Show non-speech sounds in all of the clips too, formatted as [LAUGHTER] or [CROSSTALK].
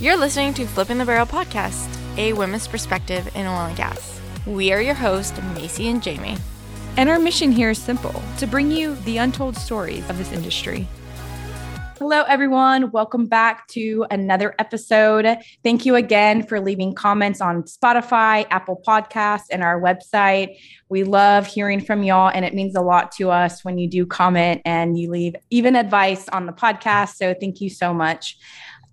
You're listening to Flipping the Barrel podcast, a women's perspective in oil and gas. We are your hosts, Macy and Jamie. And our mission here is simple to bring you the untold stories of this industry. Hello, everyone. Welcome back to another episode. Thank you again for leaving comments on Spotify, Apple Podcasts, and our website. We love hearing from y'all, and it means a lot to us when you do comment and you leave even advice on the podcast. So, thank you so much.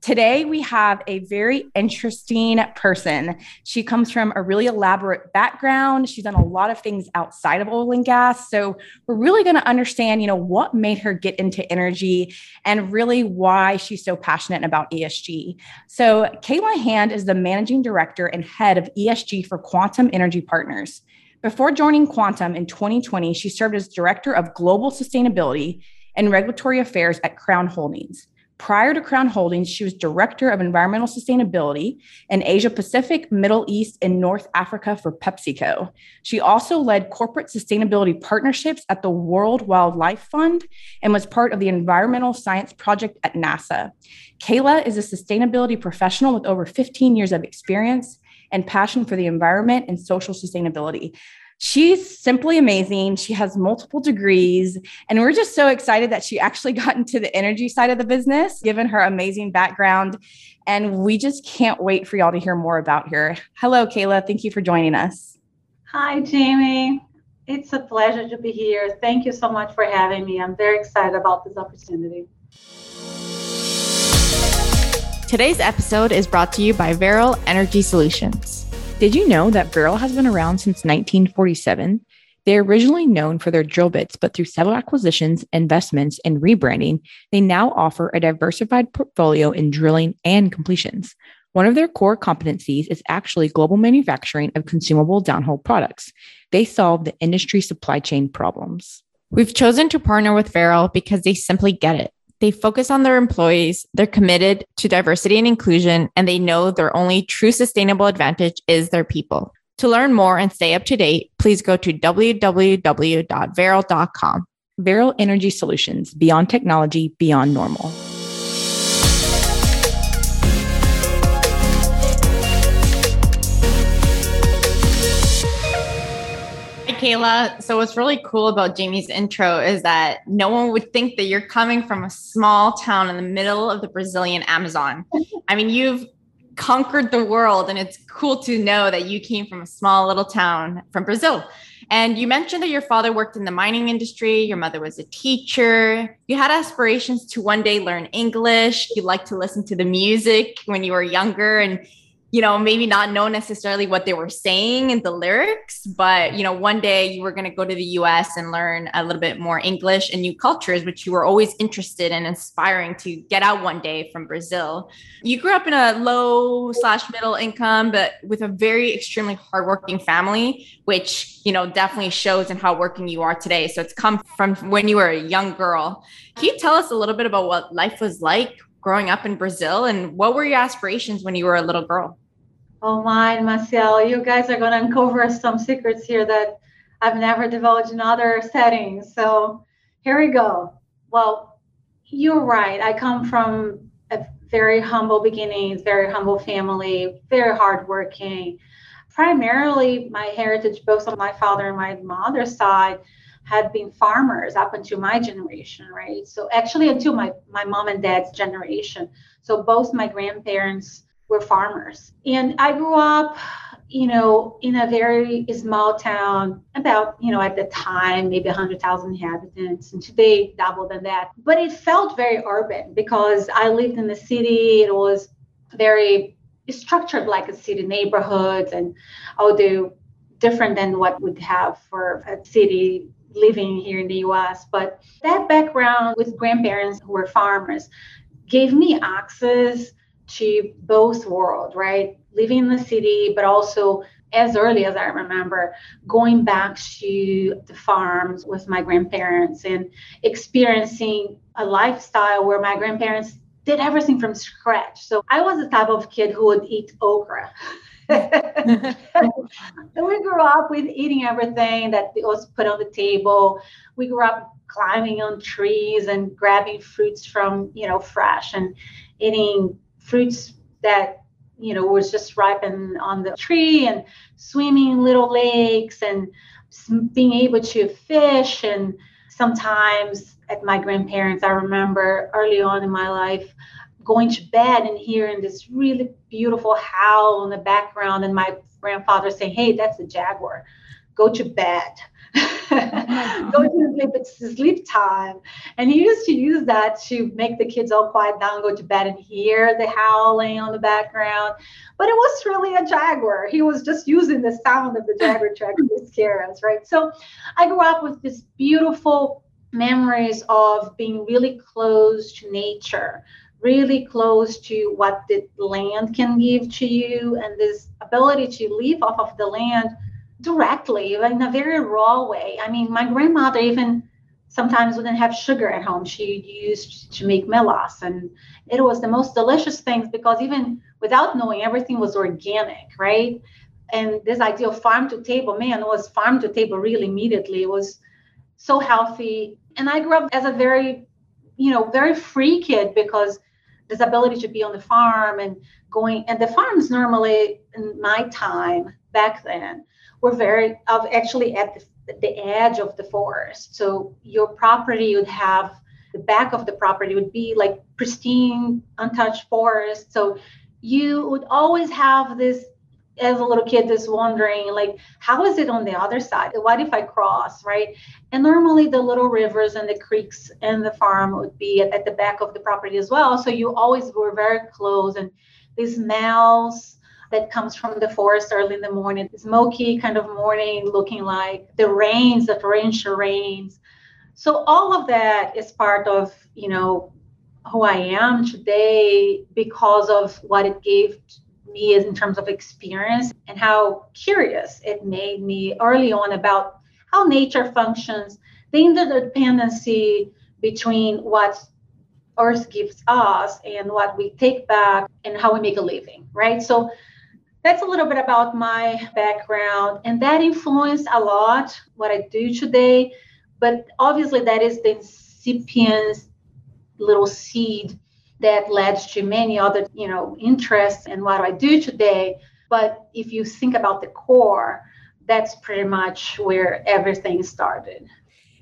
Today, we have a very interesting person. She comes from a really elaborate background. She's done a lot of things outside of oil and gas. So, we're really going to understand, you know, what made her get into energy and really why she's so passionate about ESG. So, Kayla Hand is the managing director and head of ESG for Quantum Energy Partners. Before joining Quantum in 2020, she served as director of global sustainability and regulatory affairs at Crown Holdings. Prior to Crown Holdings, she was Director of Environmental Sustainability in Asia Pacific, Middle East, and North Africa for PepsiCo. She also led corporate sustainability partnerships at the World Wildlife Fund and was part of the Environmental Science Project at NASA. Kayla is a sustainability professional with over 15 years of experience and passion for the environment and social sustainability. She's simply amazing. She has multiple degrees, and we're just so excited that she actually [LAUGHS] got into the energy side of the business, given her amazing background. And we just can't wait for y'all to hear more about her. Hello, Kayla. Thank you for joining us. Hi, Jamie. It's a pleasure to be here. Thank you so much for having me. I'm very excited about this opportunity. Today's episode is brought to you by Varel Energy Solutions. Did you know that Varel has been around since 1947? They're originally known for their drill bits, but through several acquisitions, investments, and rebranding, they now offer a diversified portfolio in drilling and completions. One of their core competencies is actually global manufacturing of consumable downhole products. They solve the industry supply chain problems. We've chosen to partner with Varel because they simply get it. They focus on their employees, they're committed to diversity and inclusion, and they know their only true sustainable advantage is their people. To learn more and stay up to date, please go to www.varel.com. Varel Energy Solutions, beyond technology, beyond normal. Kayla. So, what's really cool about Jamie's intro is that no one would think that you're coming from a small town in the middle of the Brazilian Amazon. I mean, you've conquered the world, and it's cool to know that you came from a small little town from Brazil. And you mentioned that your father worked in the mining industry, your mother was a teacher. You had aspirations to one day learn English. You liked to listen to the music when you were younger. And you know, maybe not know necessarily what they were saying in the lyrics, but you know, one day you were going to go to the US and learn a little bit more English and new cultures, which you were always interested in inspiring to get out one day from Brazil. You grew up in a low slash middle income, but with a very extremely hardworking family, which, you know, definitely shows in how working you are today. So it's come from when you were a young girl. Can you tell us a little bit about what life was like growing up in Brazil and what were your aspirations when you were a little girl? Oh my, Marcel, you guys are going to uncover some secrets here that I've never divulged in other settings. So here we go. Well, you're right. I come from a very humble beginnings, very humble family, very hardworking. Primarily, my heritage, both on my father and my mother's side, had been farmers up until my generation, right? So actually, until my my mom and dad's generation. So both my grandparents were farmers. And I grew up, you know, in a very small town, about, you know, at the time, maybe 100,000 inhabitants, and today double than that. But it felt very urban because I lived in the city. It was very structured like a city neighborhoods, and although different than what would have for a city living here in the US. But that background with grandparents who were farmers gave me access to both worlds, right? Living in the city, but also as early as I remember, going back to the farms with my grandparents and experiencing a lifestyle where my grandparents did everything from scratch. So I was the type of kid who would eat okra. and [LAUGHS] we grew up with eating everything that was put on the table. We grew up climbing on trees and grabbing fruits from, you know, fresh and eating fruits that you know was just ripening on the tree and swimming in little lakes and being able to fish. And sometimes at my grandparents i remember early on in my life going to bed and hearing this really beautiful howl in the background and my grandfather saying hey that's a jaguar. Go to bed [LAUGHS] go to sleep it's sleep time. And he used to use that to make the kids all quiet down go to bed and hear the howling on the background. But it was really a jaguar. He was just using the sound of the [LAUGHS] jaguar track to actually scare us right? So i grew up with this beautiful memories of being really close to nature really close to what the land can give to you and this ability to live off of the land directly in a very raw way. I mean, my grandmother even sometimes wouldn't have sugar at home. She used to make melas, and it was the most delicious things because even without knowing, everything was organic, right? And this idea of farm to table, man, was farm to table really immediately. It was so healthy. And I grew up as a very, you know, very free kid because this ability to be on the farm and going, and the farms normally in my time back then were very of actually at the, the edge of the forest. So your property would have the back of the property would be like pristine, untouched forest. So you would always have this as a little kid just wondering like how is it on the other side what if i cross right and normally the little rivers and the creeks and the farm would be at, at the back of the property as well so you always were very close and the smells that comes from the forest early in the morning, smoky kind of morning looking like the rains, the torrential rains. So all of that is part of, you know, who I am today because of what it gave me in terms of experience and how curious it made me early on about how nature functions, the interdependency between what earth gives us and what we take back and how we make a living, right? So that's a little bit about my background and that influenced a lot what i do today but obviously that is the incipient little seed that led to many other you know interests in what i do today. But if you think about the core that's pretty much where everything started.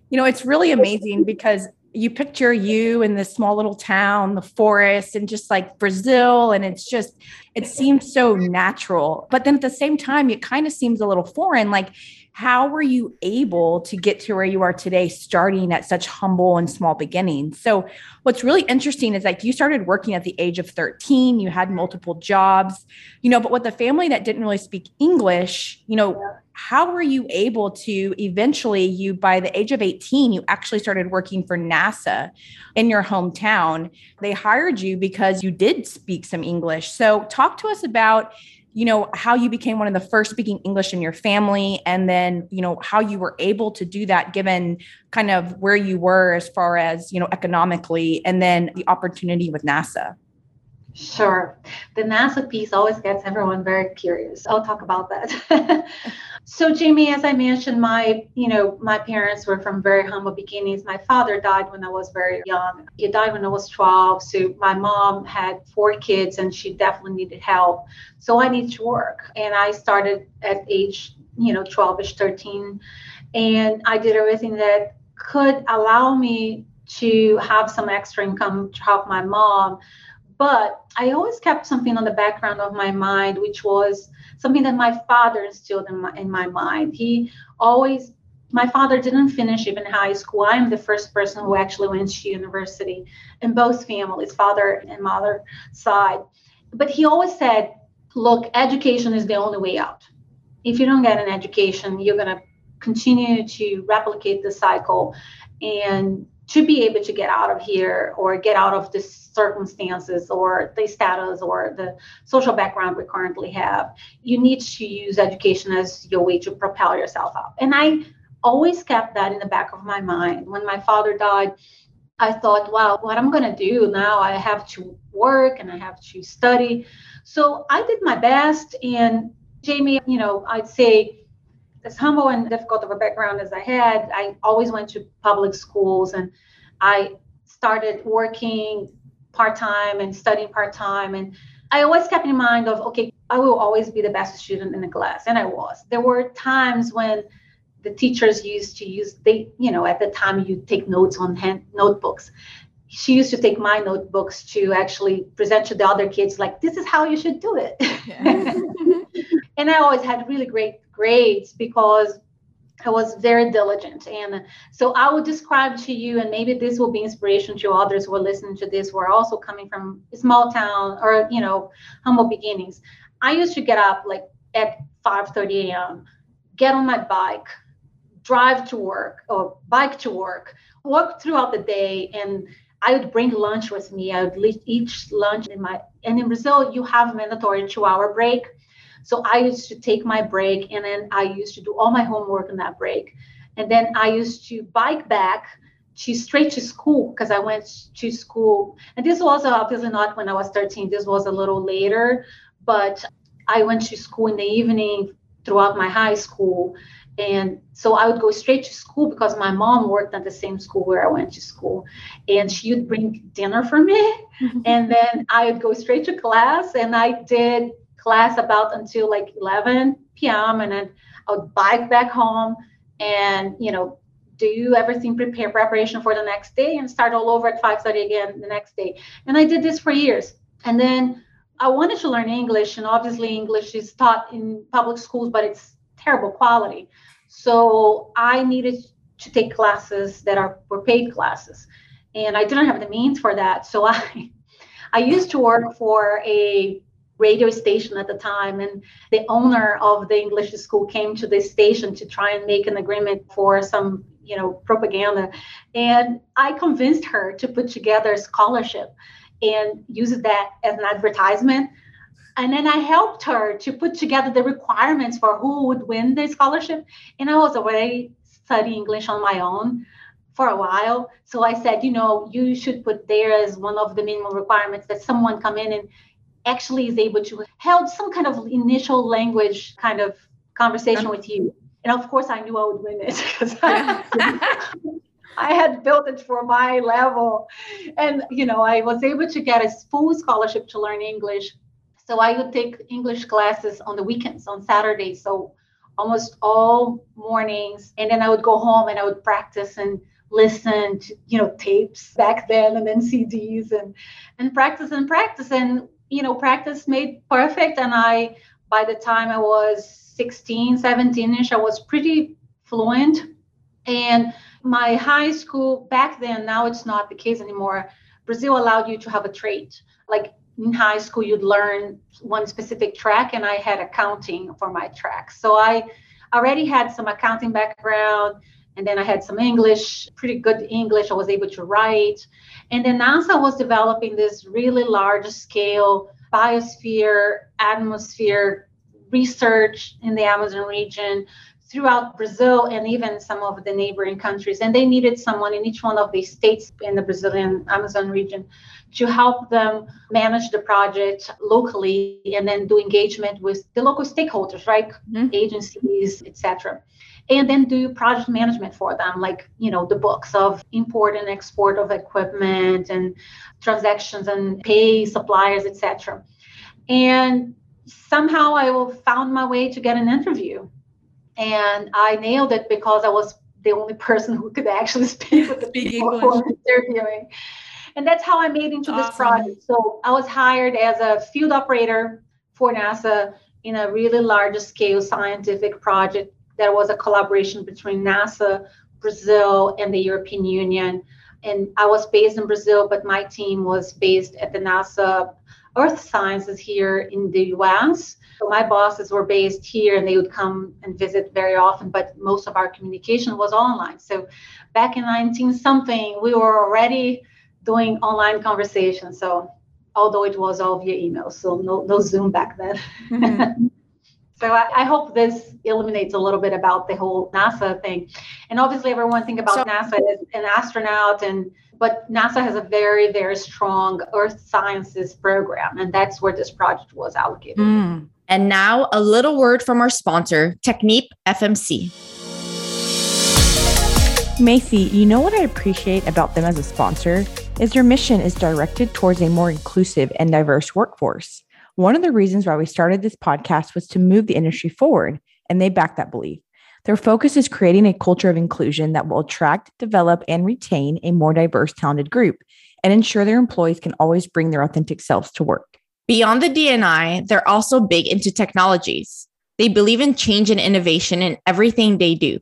You know it's really amazing because you picture you in this small little town, the forest, and just like Brazil. And it's just, it seems so natural. But then at the same time, it kind of seems a little foreign. Like, how were you able to get to where you are today starting at such humble and small beginnings? So what's really interesting is like you started working at the age of 13 you had multiple jobs you know but with a family that didn't really speak english you know how were you able to eventually you by the age of 18 you actually started working for nasa in your hometown? They hired you because you did speak some english. So talk to us about you know how you became one of the first speaking english in your family and then you know how you were able to do that given kind of where you were as far as you know economically and then the opportunity with nasa Sure. The NASA piece always gets everyone very curious. I'll talk about that. [LAUGHS] so Jamie, as I mentioned, my, you know, my parents were from very humble beginnings. My father died when I was very young. He died when I was 12. So my mom had four kids and she definitely needed help. So I needed to work. And I started at age, you know, 12ish, 13. And I did everything that could allow me to have some extra income to help my mom but I always kept something on the background of my mind, which was something that my father instilled in my, in my mind. He always, my father didn't finish even high school. I am the first person who actually went to university in both families, father and mother side. But he always said, look, education is the only way out. If you don't get an education, you're going to continue to replicate the cycle and to be able to get out of here or get out of the circumstances or the status or the social background we currently have, you need to use education as your way to propel yourself up. And I always kept that in the back of my mind. When my father died, I thought, wow, what I'm going to do now, I have to work and I have to study. So I did my best. And Jamie, you know, I'd say, as humble and difficult of a background as I had, I always went to public schools and I started working part time and studying part time. And I always kept in mind of, okay, I will always be the best student in the class. And I was. There were times when the teachers used to use, they, you know, at the time you take notes on hand notebooks. She used to take my notebooks to actually present to the other kids, like, this is how you should do it. Yeah. [LAUGHS] Mm-hmm. and I always had really great grades because I was very diligent. And so I would describe to you, and maybe this will be inspiration to others who are listening to this, who are also coming from small town or, you know, humble beginnings. I used to get up like at 5:30 a.m., get on my bike, drive to work or bike to work, work throughout the day, and I would bring lunch with me. I would eat lunch in my and in Brazil you have a mandatory two-hour break. So I used to take my break and then I used to do all my homework in that break. And then I used to bike back to straight to school because I went to school. And this was obviously not when I was 13, this was a little later, but I went to school in the evening throughout my high school. And so I would go straight to school because my mom worked at the same school where I went to school. And she would bring dinner for me. [LAUGHS] and then I would go straight to class. And I did class about until like 11 p.m. and then I would bike back home and you know do everything prepare preparation for the next day and start all over at 5:30 again the next day. And I did this for years. And then I wanted to learn English, and obviously English is taught in public schools, but it's terrible quality. So I needed to take classes that are were paid classes, and I didn't have the means for that. So I [LAUGHS] I used to work for a radio station at the time and the owner of the english school came to the station to try and make an agreement for some you know propaganda. And i convinced her to put together a scholarship and use that as an advertisement. And then i helped her to put together the requirements for who would win the scholarship. And i was already studying english on my own for a while. So i said you know you should put there as one of the minimum requirements that someone come in and actually is able to hold some kind of initial language kind of conversation with you. And of course, I knew I would win it [LAUGHS] because [LAUGHS] I had built it for my level. And, you know, I was able to get a full scholarship to learn English. So I would take English classes on the weekends, on Saturdays. So almost all mornings. And then I would go home and I would practice and listen to, you know, tapes back then and then CDs and, and practice and practice. And you know, practice made perfect. And I, by the time I was 16, 17 ish, I was pretty fluent. And my high school back then, now it's not the case anymore. Brazil allowed you to have a trait. Like in high school, you'd learn one specific track, and I had accounting for my track. So I already had some accounting background, and then I had some English, pretty good English. I was able to write. And then NASA was developing this really large scale biosphere, atmosphere research in the Amazon region throughout Brazil and even some of the neighboring countries. And they needed someone in each one of these states in the Brazilian Amazon region to help them manage the project locally and then do engagement with the local stakeholders, right? Mm-hmm. Agencies, etc and then do project management for them like you know the books of import and export of equipment and transactions and pay suppliers etc and somehow i found my way to get an interview. And i nailed it because i was the only person who could actually [LAUGHS] speak with the people who were interviewing. And that's how i made into awesome. this project. So i was hired as a field operator for nasa in a really large scale scientific project there was a collaboration between NASA, Brazil, and the European Union. And I was based in Brazil, but my team was based at the NASA Earth Sciences here in the US. So my bosses were based here and they would come and visit very often, but most of our communication was online. So back in 19 something, we were already doing online conversations. So although it was all via email, so no, no Zoom back then. Mm-hmm. [LAUGHS] So I, I, hope this illuminates a little bit about the whole NASA thing. And obviously, everyone think about so, NASA as an astronaut, and but NASA has a very, very strong Earth sciences program, and that's where this project was allocated. Mm. And now, a little word from our sponsor, Technip FMC. Macy, you know what I appreciate about them as a sponsor is their mission is directed towards a more inclusive and diverse workforce. One of the reasons why we started this podcast was to move the industry forward, and they back that belief. Their focus is creating a culture of inclusion that will attract, develop, and retain a more diverse, talented group and ensure their employees can always bring their authentic selves to work. Beyond the DNI, they're also big into technologies. They believe in change and innovation in everything they do.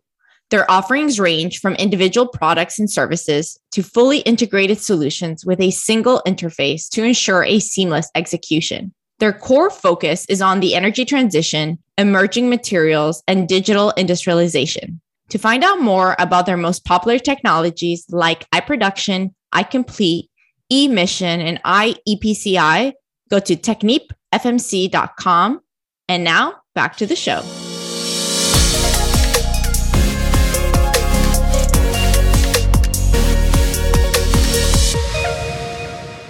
Their offerings range from individual products and services to fully integrated solutions with a single interface to ensure a seamless execution. Their core focus is on the energy transition, emerging materials, and digital industrialization. To find out more about their most popular technologies like iProduction, iComplete, eMission, and iEPCI, go to technipfmc.com. And now back to the show.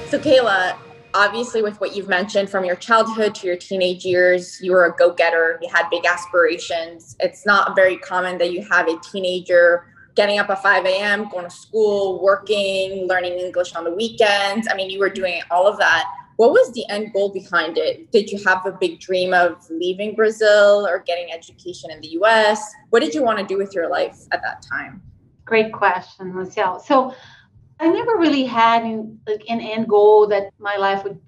So, Kayla, obviously, with what you've mentioned from your childhood to your teenage years, you were a go getter, you had big aspirations. It's not very common that you have a teenager getting up at 5 a.m., going to school, working, learning English on the weekends. I mean, you were doing all of that. What was the end goal behind it? Did you have a big dream of leaving Brazil or getting education in the US? What did you want to do with your life at that time? Great question, lucille So, I never really had like an end goal that my life would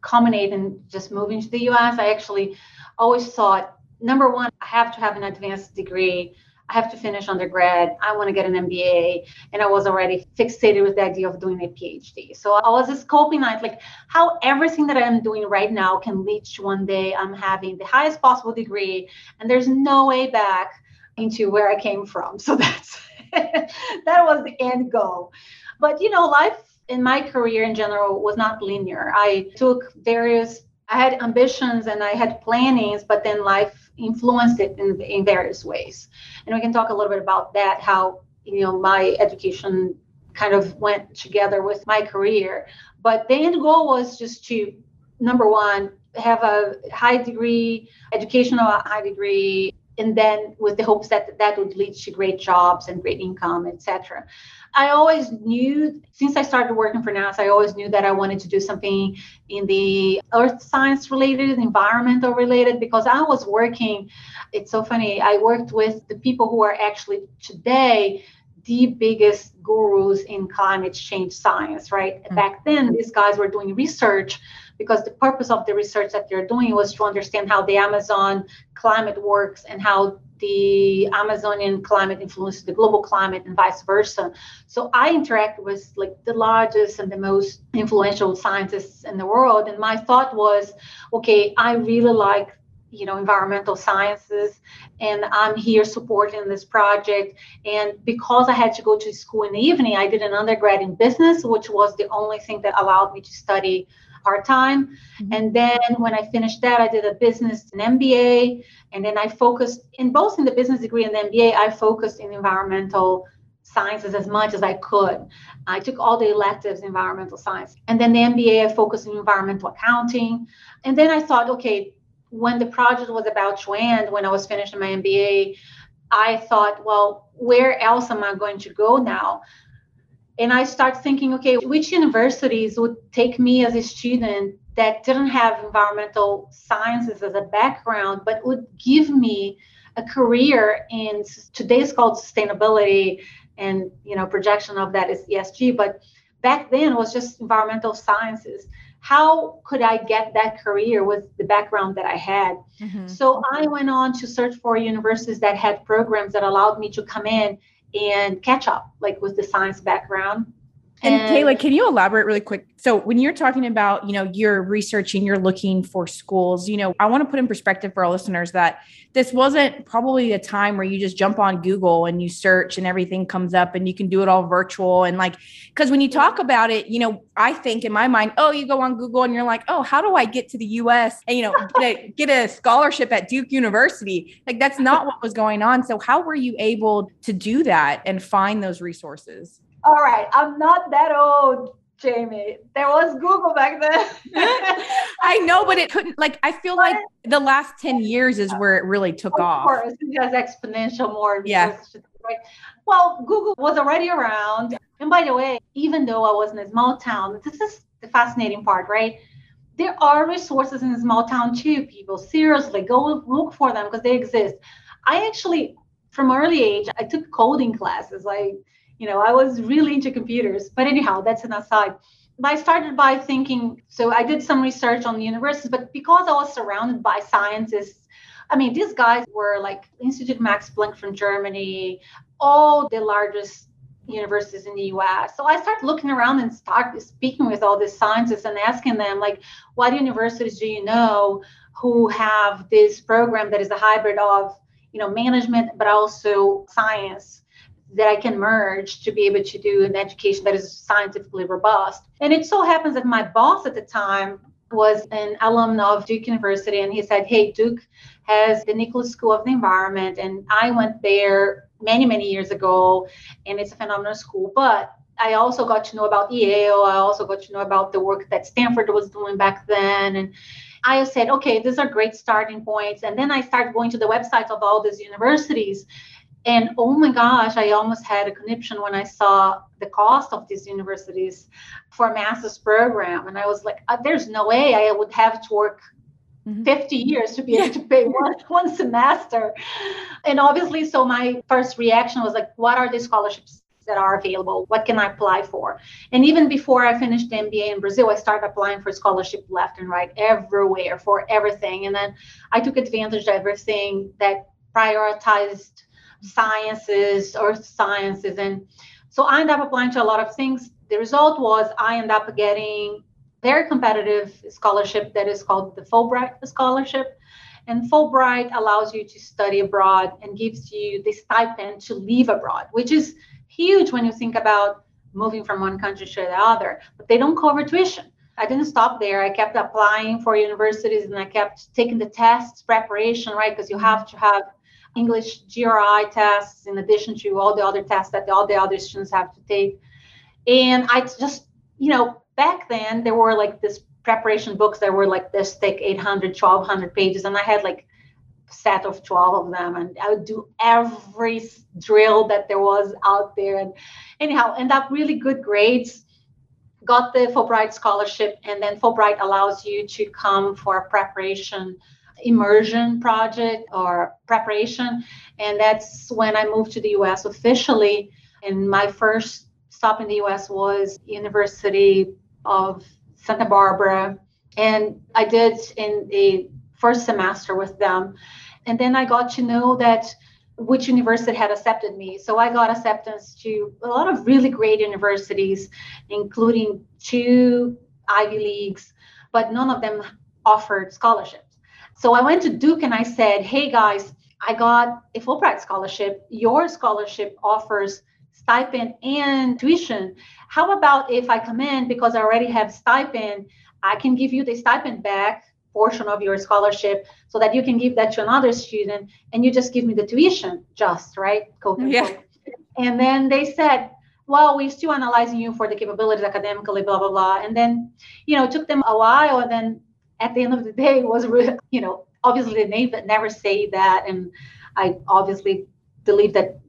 culminate in just moving to the US. I actually always thought number one, I have to have an advanced degree. I have to finish undergrad. I want to get an MBA. And I was already fixated with the idea of doing a PhD. So I was scoping out like how everything that I'm doing right now can lead to one day I'm having the highest possible degree. And there's no way back into where I came from. So [LAUGHS] that's that was the end goal. But you know, life in my career in general was not linear. I took various I had ambitions and I had plannings, but then life influenced it in, in various ways. And we can talk a little bit about that, how you know my education kind of went together with my career. But the end goal was just to number one, have a high degree, educational high degree, and then with the hopes that that would lead to great jobs and great income, etc. I always knew since I started working for NASA, I always knew that I wanted to do something in the earth science related, environmental related, because I was working. It's so funny. I worked with the people who are actually today the biggest gurus in climate change science, right? Mm-hmm. Back then, these guys were doing research because the purpose of the research that they're doing was to understand how the Amazon climate works and how the Amazonian climate influences the global climate and vice versa. So I interact with like the largest and the most influential scientists in the world. And my thought was, okay, I really like you know environmental sciences and i'm here supporting this project and because i had to go to school in the evening i did an undergrad in business which was the only thing that allowed me to study part time. Mm-hmm. And then when I finished that, I did a business and MBA. And then I focused in both in the business degree and the MBA, I focused in environmental sciences as much as I could. I took all the electives in environmental science. And then the MBA, I focused in environmental accounting. And then I thought, okay, when the project was about to end, when I was finishing my MBA, I thought, well, where else am I going to go now? and I start thinking, okay, which universities would take me as a student that didn't have environmental sciences as a background, but would give me a career in today's called sustainability and you know projection of that is ESG, but back then it was just environmental sciences. How could I get that career with the background that I had? Mm-hmm. So I went on to search for universities that had programs that allowed me to come in and catch up like with the science background and, and Kayla, can you elaborate really quick? So when you're talking about, you know, you're researching, you're looking for schools, you know, I want to put in perspective for our listeners that this wasn't probably a time where you just jump on Google and you search and everything comes up and you can do it all virtual. And like, because when you talk about it, you know, I think in my mind, oh, you go on Google and you're like, oh, how do I get to the US and, you know, [LAUGHS] get a, get a scholarship at Duke University? Like, that's not what was going on. So how were you able to do that and find those resources? All right, I'm not that old, Jamie. There was Google back then. [LAUGHS] I know, but it couldn't. Like, I feel like the last ten years is where it really took of off. Of course, it has exponential more. Yeah. Well, Google was already around, and by the way, even though I was in a small town, this is the fascinating part, right? there are resources in a small town too, people. Seriously, go look for them because they exist. I actually, from early age, I took coding classes. Like, you know, I was really into computers. But anyhow, that's an aside. I started by thinking, so I did some research on the universities, but because I was surrounded by scientists, I mean, these guys were like Institute Max Planck from Germany, all the largest universities in the US. So I started looking around and started speaking with all these scientists and asking them, like, what universities do you know who have this program that is a hybrid of, you know, management, but also science that I can merge to be able to do an education that is scientifically robust. And it so happens that my boss at the time was an alum of Duke University, and he said, Hey, Duke has the Nicholas School of the Environment. And I went there many, many years ago, and it's a phenomenal school. But I also got to know about Yale. I also got to know about the work that Stanford was doing back then. And I said, okay, these are great starting points. And then I started going to the websites of all these universities. And oh my gosh, I almost had a conniption when I saw the cost of these universities for a master's program. And I was like, uh, there's no way I would have to work mm-hmm. 50 years to be able to pay [LAUGHS] one, one semester. And obviously, so my first reaction was like, what are the scholarships that are available? What can I apply for? And even before I finished the MBA in Brazil, I started applying for scholarship left and right everywhere for everything. And then I took advantage of everything that prioritized sciences or sciences. And so I ended up applying to a lot of things. The result was I ended up getting very competitive scholarship that is called the Fulbright Scholarship. And Fulbright allows you to study abroad and gives you the stipend to live abroad, which is huge when you think about moving from one country to the other. But they don't cover tuition. I didn't stop there. I kept applying for universities and I kept taking the tests, preparation, right? Because you have to have English GRE tests in addition to all the other tests that all the other students have to take. And I just, you know, back then there were like this preparation books that were like this thick 800, 1200 pages. And I had like set of 12 of them and I would do every drill that there was out there. And anyhow, end up really good grades got the Fulbright scholarship, and then Fulbright allows you to come for preparation immersion project or preparation. And that's when I moved to the US officially. And my first stop in the US was University of Santa Barbara. And I did in the first semester with them. And then I got to know that which university had accepted me. So I got acceptance to a lot of really great universities, including two Ivy Leagues, but none of them offered scholarships. So I went to Duke and I said, hey guys, I got a Fulbright scholarship. Your scholarship offers stipend and tuition. How about if I come in because I already have stipend, I can give you the stipend back portion of your scholarship so that you can give that to another student and you just give me the tuition just right yeah. and then they said well we're still analyzing you for the capabilities academically blah blah blah and then you know it took them a while and then at the end of the day it was you know, obviously they may but never say that. And I obviously believe that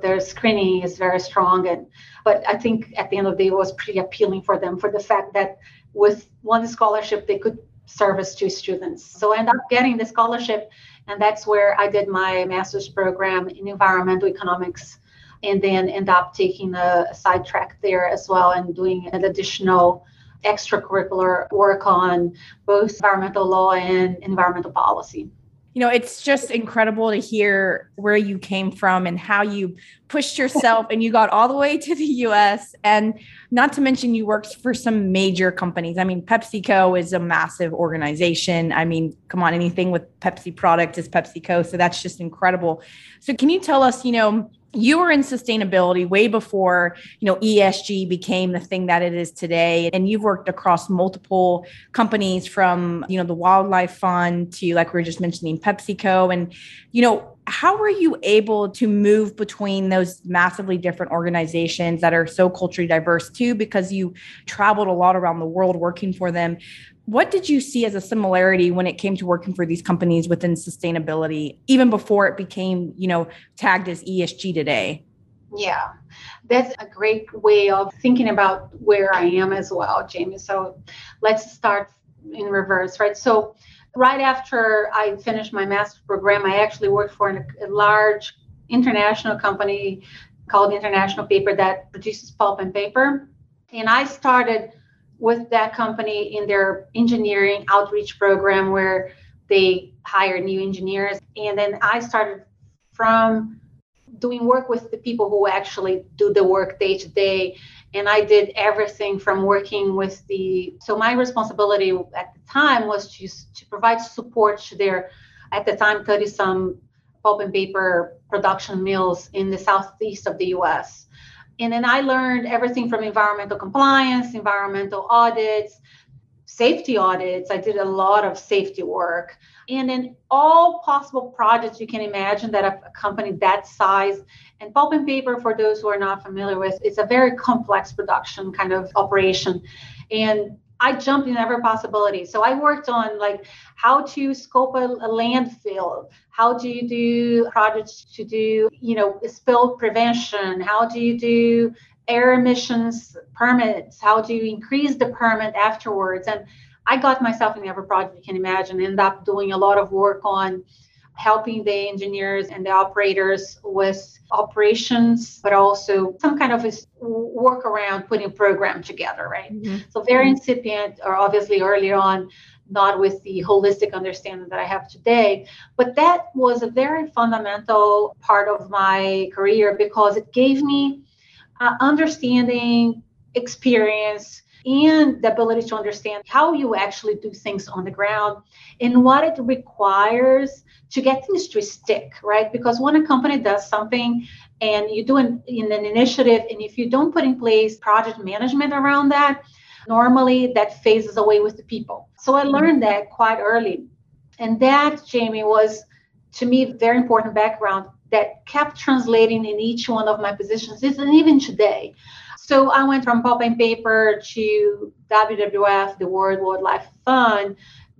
their screening is very strong. And but I think at the end of the day it was pretty appealing for them for the fact that with one scholarship they could service two students. So I ended up getting the scholarship and that's where I did my master's program in environmental economics and then end up taking a side track there as well and doing an additional extracurricular work on both environmental law and environmental policy. You know, it's just incredible to hear where you came from and how you pushed yourself and you got all the way to the US. And not to mention, you worked for some major companies. I mean, PepsiCo is a massive organization. I mean, come on, anything with Pepsi product is PepsiCo. So that's just incredible. So, can you tell us, you know, you were in sustainability way before you know esg became the thing that it is today. And you've worked across multiple companies from you know the wildlife fund to like we were just mentioning pepsico. And you know how were you able to move between those massively different organizations that are so culturally diverse too because you traveled a lot around the world working for them what did you see as a similarity when it came to working for these companies within sustainability even before it became you know tagged as esg today yeah that's a great way of thinking about where i am as well jamie so let's start in reverse, right? So right after I finished my master's program, I actually worked for a large international company called International Paper that produces pulp and paper. And I started with that company in their engineering outreach program where they hire new engineers. And then I started from doing work with the people who actually do the work day to day. And I did everything from working with the, so my responsibility at the time was to, to provide support to their, at the time, 30 some pulp and paper production mills in the southeast of the US. And then I learned everything from environmental compliance, environmental audits, safety audits. I did a lot of safety work. And in all possible projects you can imagine that a, company that size and pulp and paper, for those who are not familiar with, it's a very complex production kind of operation. And I jumped in every possibility. So I worked on like how to scope a, a, landfill, how do you do projects to do, you know, spill prevention, how do you do air emissions permits, how do you increase the permit afterwards. And I got myself in every project you can imagine, end up doing a lot of work on helping the engineers and the operators with operations, but also some kind of work around putting a program together, right? Mm-hmm. So very incipient, or obviously early on, not with the holistic understanding that I have today. But that was a very fundamental part of my career because it gave me uh, understanding, experience, and the ability to understand how you actually do things on the ground and what it requires to get things to stick, right? Because when a company does something and you do an, in an initiative, and if you don't put in place project management around that, normally that phases away with the people. So I mm-hmm. learned that quite early. And that, Jamie, was to me very important background that kept translating in each one of my positions, and even today. So I went from pulp and paper to WWF, the World Wildlife Fund,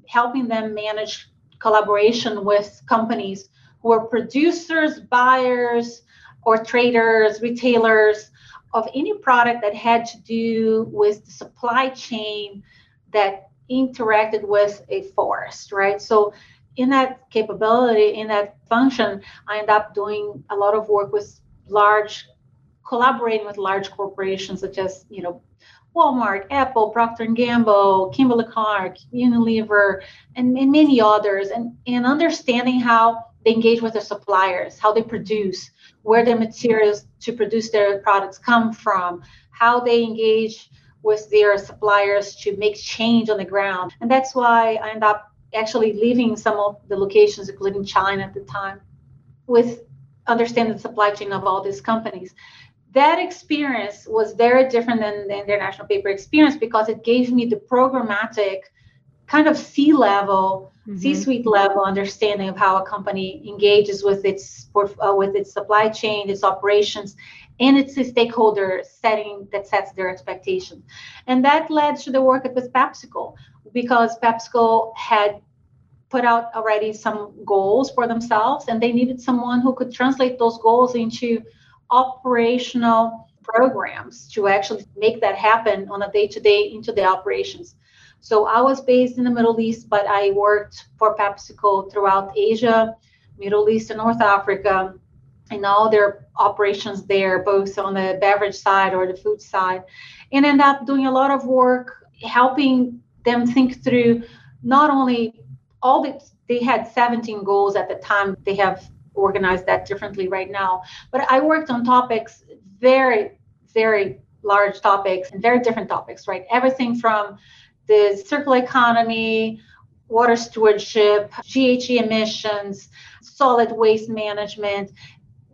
helping them manage collaboration with companies who are producers, buyers, or traders, retailers of any product that had to do with the supply chain that interacted with a forest, right? So in that capability, in that function, I end up doing a lot of work with large, collaborating with large corporations such as, you know, Walmart, Apple, Procter & Gamble, Kimberly Clark, Unilever, and, and many others, and, and understanding how they engage with their suppliers, how they produce, where their materials to produce their products come from, how they engage with their suppliers to make change on the ground. And that's why I end up actually leaving some of the locations, including China at the time, with understanding the supply chain of all these companies that experience was very different than the international paper experience because it gave me the programmatic kind of C level, mm-hmm. C suite level understanding of how a company engages with its uh, with its supply chain, its operations, and its stakeholder setting that sets their expectations. And that led to the work with PepsiCo because PepsiCo had put out already some goals for themselves and they needed someone who could translate those goals into operational programs to actually make that happen on a day-to-day into the operations. So I was based in the Middle East, but I worked for PepsiCo throughout Asia, Middle East, and North Africa, and all their operations there, both on the beverage side or the food side, and end up doing a lot of work helping them think through not only all the they had 17 goals at the time they have organize that differently right now. But I worked on topics, very, very large topics and very different topics, right? Everything from the circular economy, water stewardship, GHG emissions, solid waste management,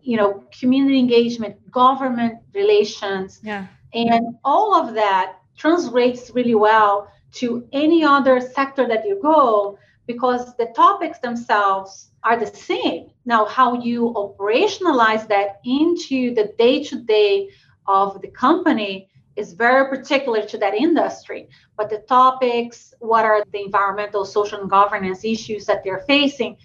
you know, community engagement, government relations. Yeah. And all of that translates really well to any other sector that you go because the topics themselves are the same. Now, how you operationalize that into the day to day of the company is very particular to that industry. But the topics, what are the environmental, social, and governance issues that they're facing,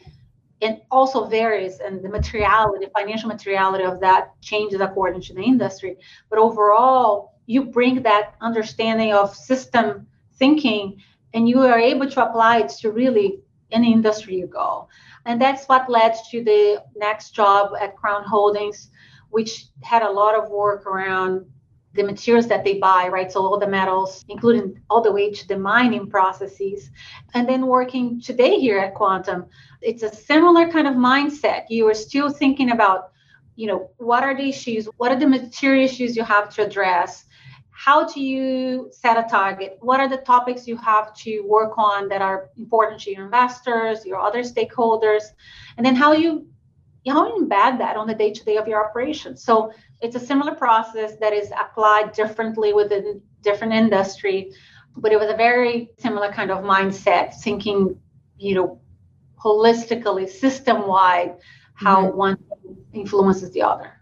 and also varies, and the materiality, financial materiality of that changes according to the industry. But overall, you bring that understanding of system thinking and you are able to apply it to really any industry you go. And that's what led to the next job at Crown Holdings, which had a lot of work around the materials that they buy, right? So all the metals, including all the way to the mining processes. And then working today here at Quantum, it's a similar kind of mindset. You are still thinking about, you know, what are the issues? What are the material issues you have to address? How do you set a target? What are the topics you have to work on that are important to your investors your other stakeholders? And then how you how you embed that on the day-to-day of your operations. So it's a similar process that is applied differently within different industry but it was a very similar kind of mindset thinking you know holistically system wide how mm-hmm. one influences the other.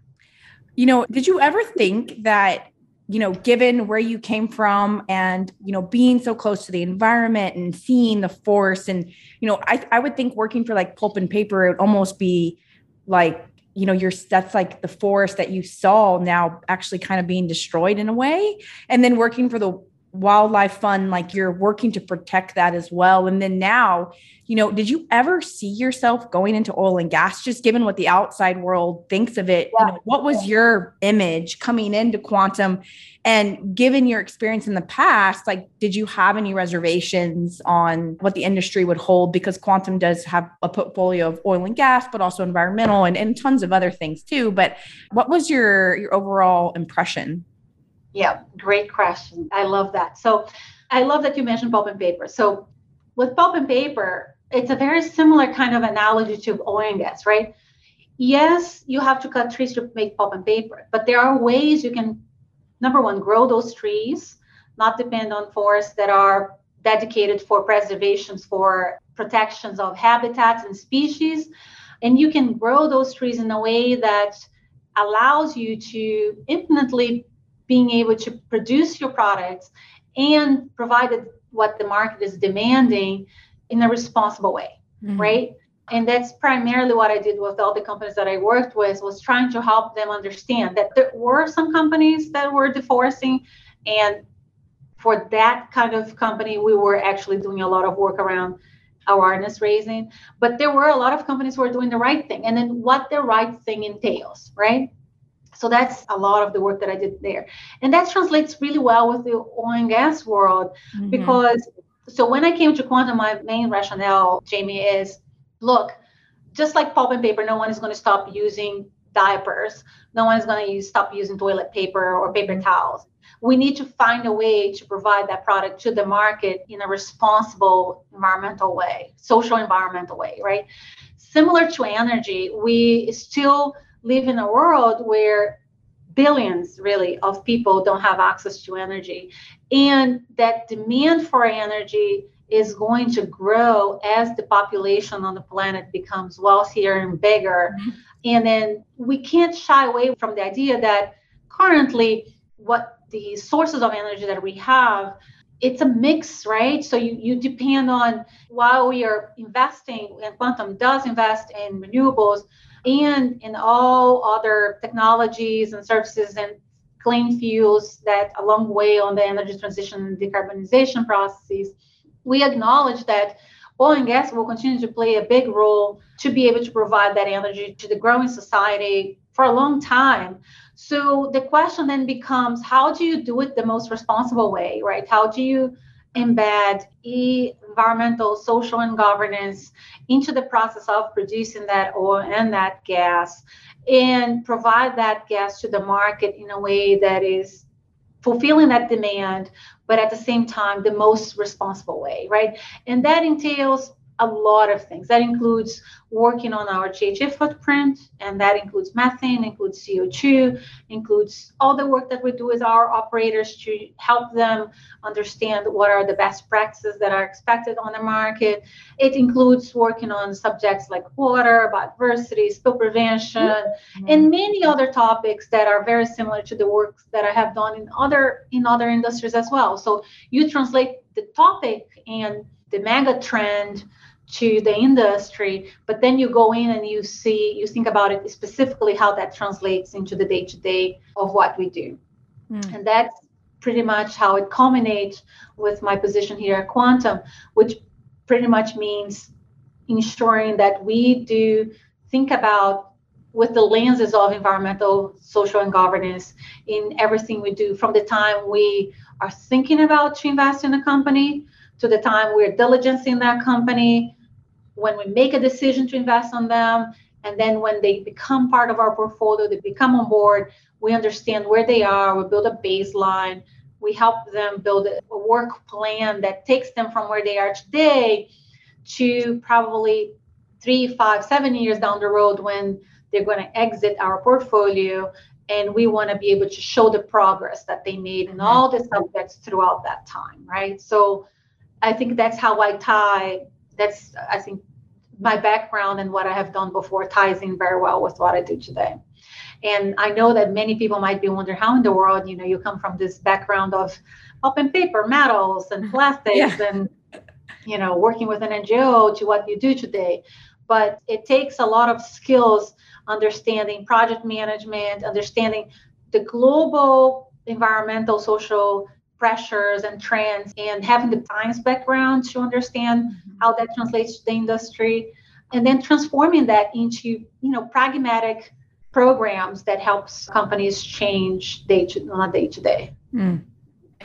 You know did you ever think that you know, given where you came from and, you know, being so close to the environment and seeing the force and, you know, I, I would think working for like pulp and paper, it would almost be like, you know, you're that's like the forest that you saw now actually kind of being destroyed in a way. And then working for the wildlife fund like you're working to protect that as well. And then now you know did you ever see yourself going into oil and gas just given what the outside world thinks of it? Yeah. you know, what was your image coming into quantum? And given your experience in the past like did you have any reservations on what the industry would hold? Because quantum does have a portfolio of oil and gas but also environmental and, and tons of other things too. But what was your your overall impression yeah, great question. I love that. So I love that you mentioned pulp and paper. So with pulp and paper, it's a very similar kind of analogy to oil and gas, right? Yes, you have to cut trees to make pulp and paper, but there are ways you can, number one, grow those trees, not depend on forests that are dedicated for preservations, for protections of habitats and species. And you can grow those trees in a way that allows you to infinitely being able to produce your products and provided what the market is demanding in a responsible way mm-hmm. right? And that's primarily what i did with all the companies that i worked with was trying to help them understand that there were some companies that were deforesting and for that kind of company we were actually doing a lot of work around awareness raising. But there were a lot of companies who were doing the right thing and then what the right thing entails right so that's a lot of the work that I did there. And that translates really well with the oil and gas world mm-hmm. because so when I came to quantum, my main rationale, Jamie, is look, just like pulp and paper, no one is going to stop using diapers. No one is going to use, stop using toilet paper or paper towels. We need to find a way to provide that product to the market in a responsible environmental way, social environmental way, right? Similar to energy, we still live in a world where billions really of people don't have access to energy. And that demand for energy is going to grow as the population on the planet becomes wealthier and bigger. Mm-hmm. and then we can't shy away from the idea that currently what the sources of energy that we have it's a mix right? So you, you depend on while we are investing and quantum does invest in renewables and in all other technologies and services and clean fuels that a long way on the energy transition and decarbonization processes, we acknowledge that oil and gas will continue to play a big role to be able to provide that energy to the growing society for a long time. So the question then becomes how do you do it the most responsible way, right? How do you embed environmental, social, and governance into the process of producing that oil and that gas and provide that gas to the market in a way that is fulfilling that demand, but at the same time, the most responsible way, right? And that entails a lot of things. That includes working on our GHG footprint, and that includes methane, includes CO2, includes all the work that we do with our operators to help them understand what are the best practices that are expected on the market. It includes working on subjects like water, biodiversity, spill prevention, mm-hmm. and many other topics that are very similar to the work that I have done in other in other industries as well. So you translate the topic and the mega trend to the industry but then you go in and you see you think about it specifically how that translates into the day to day of what we do mm. and that's pretty much how it culminates with my position here at Quantum, which pretty much means ensuring that we do think about with the lenses of environmental, social, and governance in everything we do from the time we are thinking about to invest in a company to the time we're diligencing that company, when we make a decision to invest on them, and then when they become part of our portfolio, they become on board, we understand where they are, we build a baseline, we help them build a work plan that takes them from where they are today to probably three, five, seven years down the road when they're going to exit our portfolio. And we want to be able to show the progress that they made in mm-hmm. all the subjects throughout that time, right? So I think that's how I tie. That's, I think, my background and what I have done before ties in very well with what I do today. And I know that many people might be wondering how in the world, you know, you come from this background of pulp and paper, metals and [LAUGHS] plastics yeah. and, you know, working with an NGO to what you do today. But it takes a lot of skills understanding project management, understanding the global environmental, social pressures and trends, and having the science background to understand mm-hmm. how that translates to the industry, and then transforming that into you know pragmatic programs that helps companies change day to on a day to day. Mm.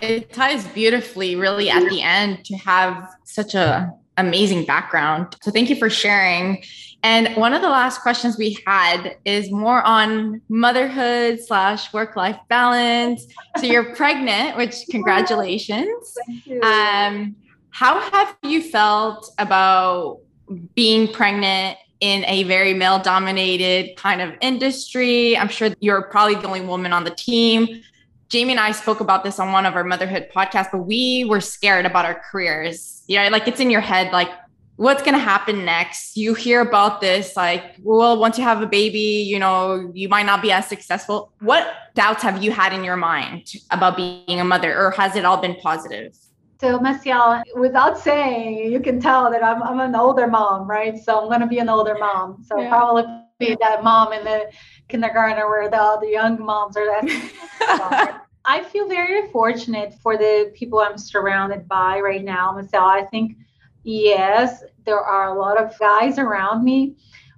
It ties beautifully, really, at the end to have such a amazing background. So thank you for sharing. And one of the last questions we had is more on motherhood slash work life balance. So you're [LAUGHS] pregnant, which congratulations. Um, how have you felt about being pregnant in a very male dominated kind of industry? I'm sure you're probably the only woman on the team. Jamie and I spoke about this on one of our motherhood podcasts, but we were scared about our careers. You know, like it's in your head, like what's going to happen next? You hear about this, like, well, once you have a baby, you know, you might not be as successful. What doubts have you had in your mind about being a mother, or has it all been positive? So, Marcial, without saying, you can tell that I'm, I'm an older mom, right? So, I'm going to be an older mom. So, yeah. probably be that mom in the kindergarten where the, the young moms are [LAUGHS] that. I feel very fortunate for the people I'm surrounded by right now, Marcel. I think, yes, there are a lot of guys around me,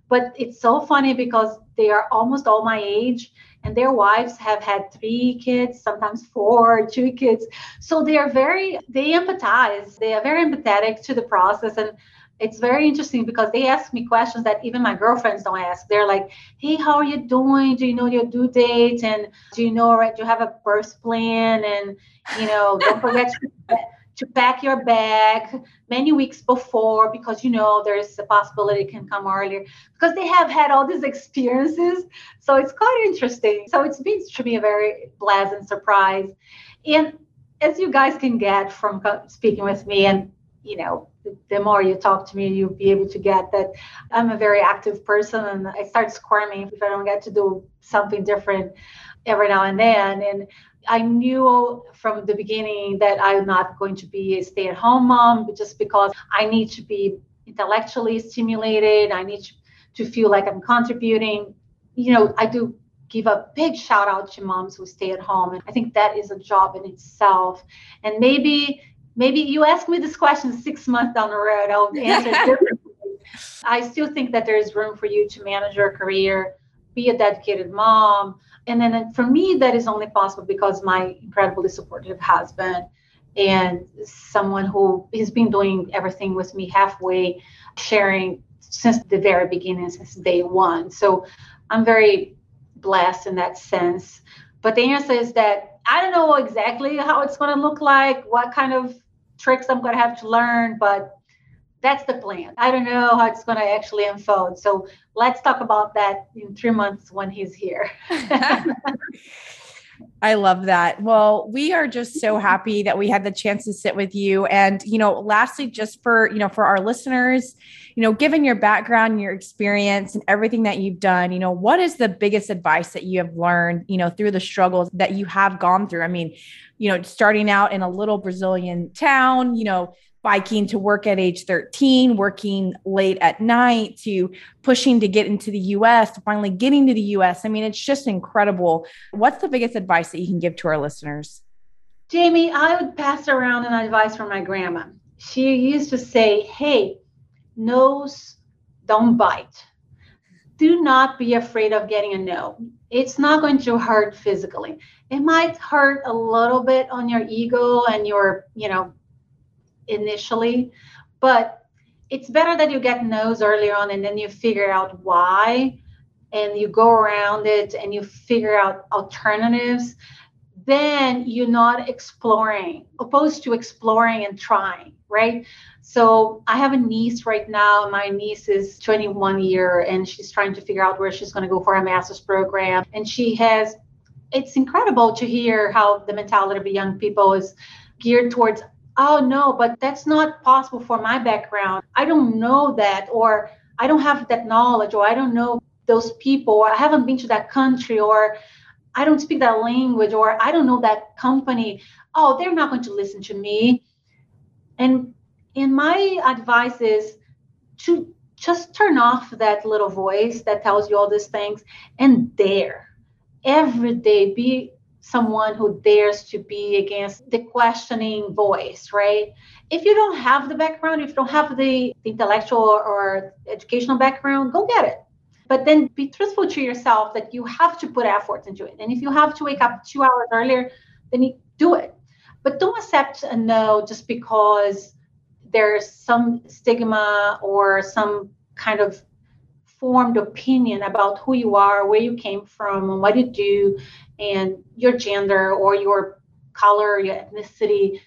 but it's so funny because they are almost all my age and their wives have had three kids, sometimes four, two kids. So they are very, they empathize. They are very empathetic to the process. And it's very interesting because they ask me questions that even my girlfriends don't ask. They're like, "Hey, how are you doing? Do you know your due date? And do you know right? Do you have a birth plan? And you know, don't forget to, [LAUGHS] to pack your bag many weeks before because you know there's a possibility it can come earlier because they have had all these experiences. So it's quite interesting. So it's been to me a very pleasant surprise, and as you guys can get from speaking with me and you know the more you talk to me, you'll be able to get that I'm a very active person and I start squirming if I don't get to do something different every now and then. And I knew from the beginning that I'm not going to be a stay at home mom just because I need to be intellectually stimulated. I need to feel like I'm contributing. You know, I do give a big shout out to moms who stay at home. And I think that is a job in itself. And maybe maybe you ask me this question six months down the road, I'll [LAUGHS] answer differently. I still think that there's room for you to manage your career, be a dedicated mom. And then for me, that is only possible because my incredibly supportive husband and someone who has been doing everything with me halfway, sharing since the very beginning, since day one. So I'm very blessed in that sense. But the answer is that I don't know exactly how it's going to look like, what kind of tricks I'm going to have to learn, but that's the plan. I don't know how it's going to actually unfold. So let's talk about that in three months when he's here. [LAUGHS] [LAUGHS] I love that. Well, we are just so happy that we had the chance to sit with you. And, you know, lastly, just for, you know, for our listeners, you know, given your background, your experience, and everything that you've done, you know, what is the biggest advice that you have learned, you know, through the struggles that you have gone through? I mean, you know, starting out in a little Brazilian town, you know, biking to work at age 13, working late at night to pushing to get into the US, to finally getting to the US. I mean, it's just incredible. What's the biggest advice that you can give to our listeners? Jamie, I would pass around an advice from my grandma. She used to say, Hey, nose don't bite. Do not be afraid of getting a no. It's not going to hurt physically. It might hurt a little bit on your ego and your, you know, initially, but it's better that you get no's early on and then you figure out why and you go around it and you figure out alternatives then you're not exploring opposed to exploring and trying right? So i have a niece right now my niece is 21 year and she's trying to figure out where she's going to go for a master's program and she has it's incredible to hear how the mentality of young people is geared towards oh no but that's not possible for my background i don't know that or i don't have that knowledge or i don't know those people or i haven't been to that country or I don't speak that language or I don't know that company. Oh, they're not going to listen to me. And and my advice is to just turn off that little voice that tells you all these things and dare every day be someone who dares to be against the questioning voice, right? If you don't have the background, if you don't have the, the intellectual or educational background, go get it but then be truthful to yourself that you have to put effort into it. And if you have to wake up two hours earlier, then you do it. But don't accept a no just because there's some stigma or some kind of formed opinion about who you are, where you came from, and what you do, and your gender or your color, your ethnicity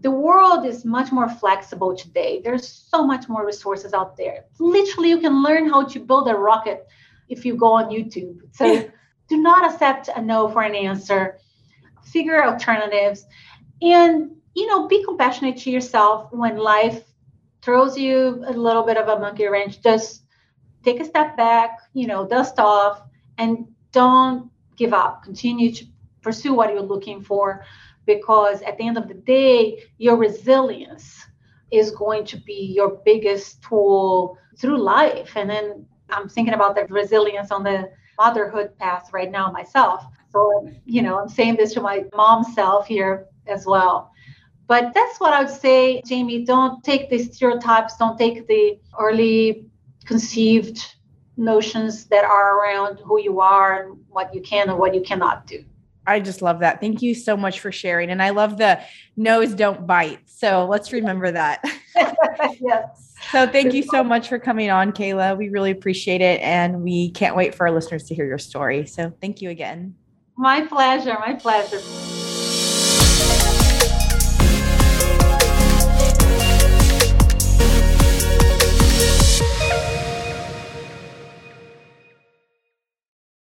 the world is much more flexible today. There's so much more resources out there. Literally, you can learn how to build a rocket if you go on YouTube. So do not accept a no for an answer. Figure alternatives and you know be compassionate to yourself when life throws you a little bit of a monkey wrench. Just take a step back, you know, dust off and don't give up. Continue to pursue what you're looking for because at the end of the day, your resilience is going to be your biggest tool through life. And then I'm thinking about the resilience on the motherhood path right now myself. So, you know, I'm saying this to my mom self here as well. But that's what I would say, Jamie. Don't take the stereotypes, don't take the early conceived notions that are around who you are and what you can and what you cannot do. I just love that. Thank you so much for sharing. And I love the nose don't bite. So let's remember that. [LAUGHS] yes. So thank you so much for coming on, Kayla. We really appreciate it. And we can't wait for our listeners to hear your story. So thank you again. My pleasure. My pleasure.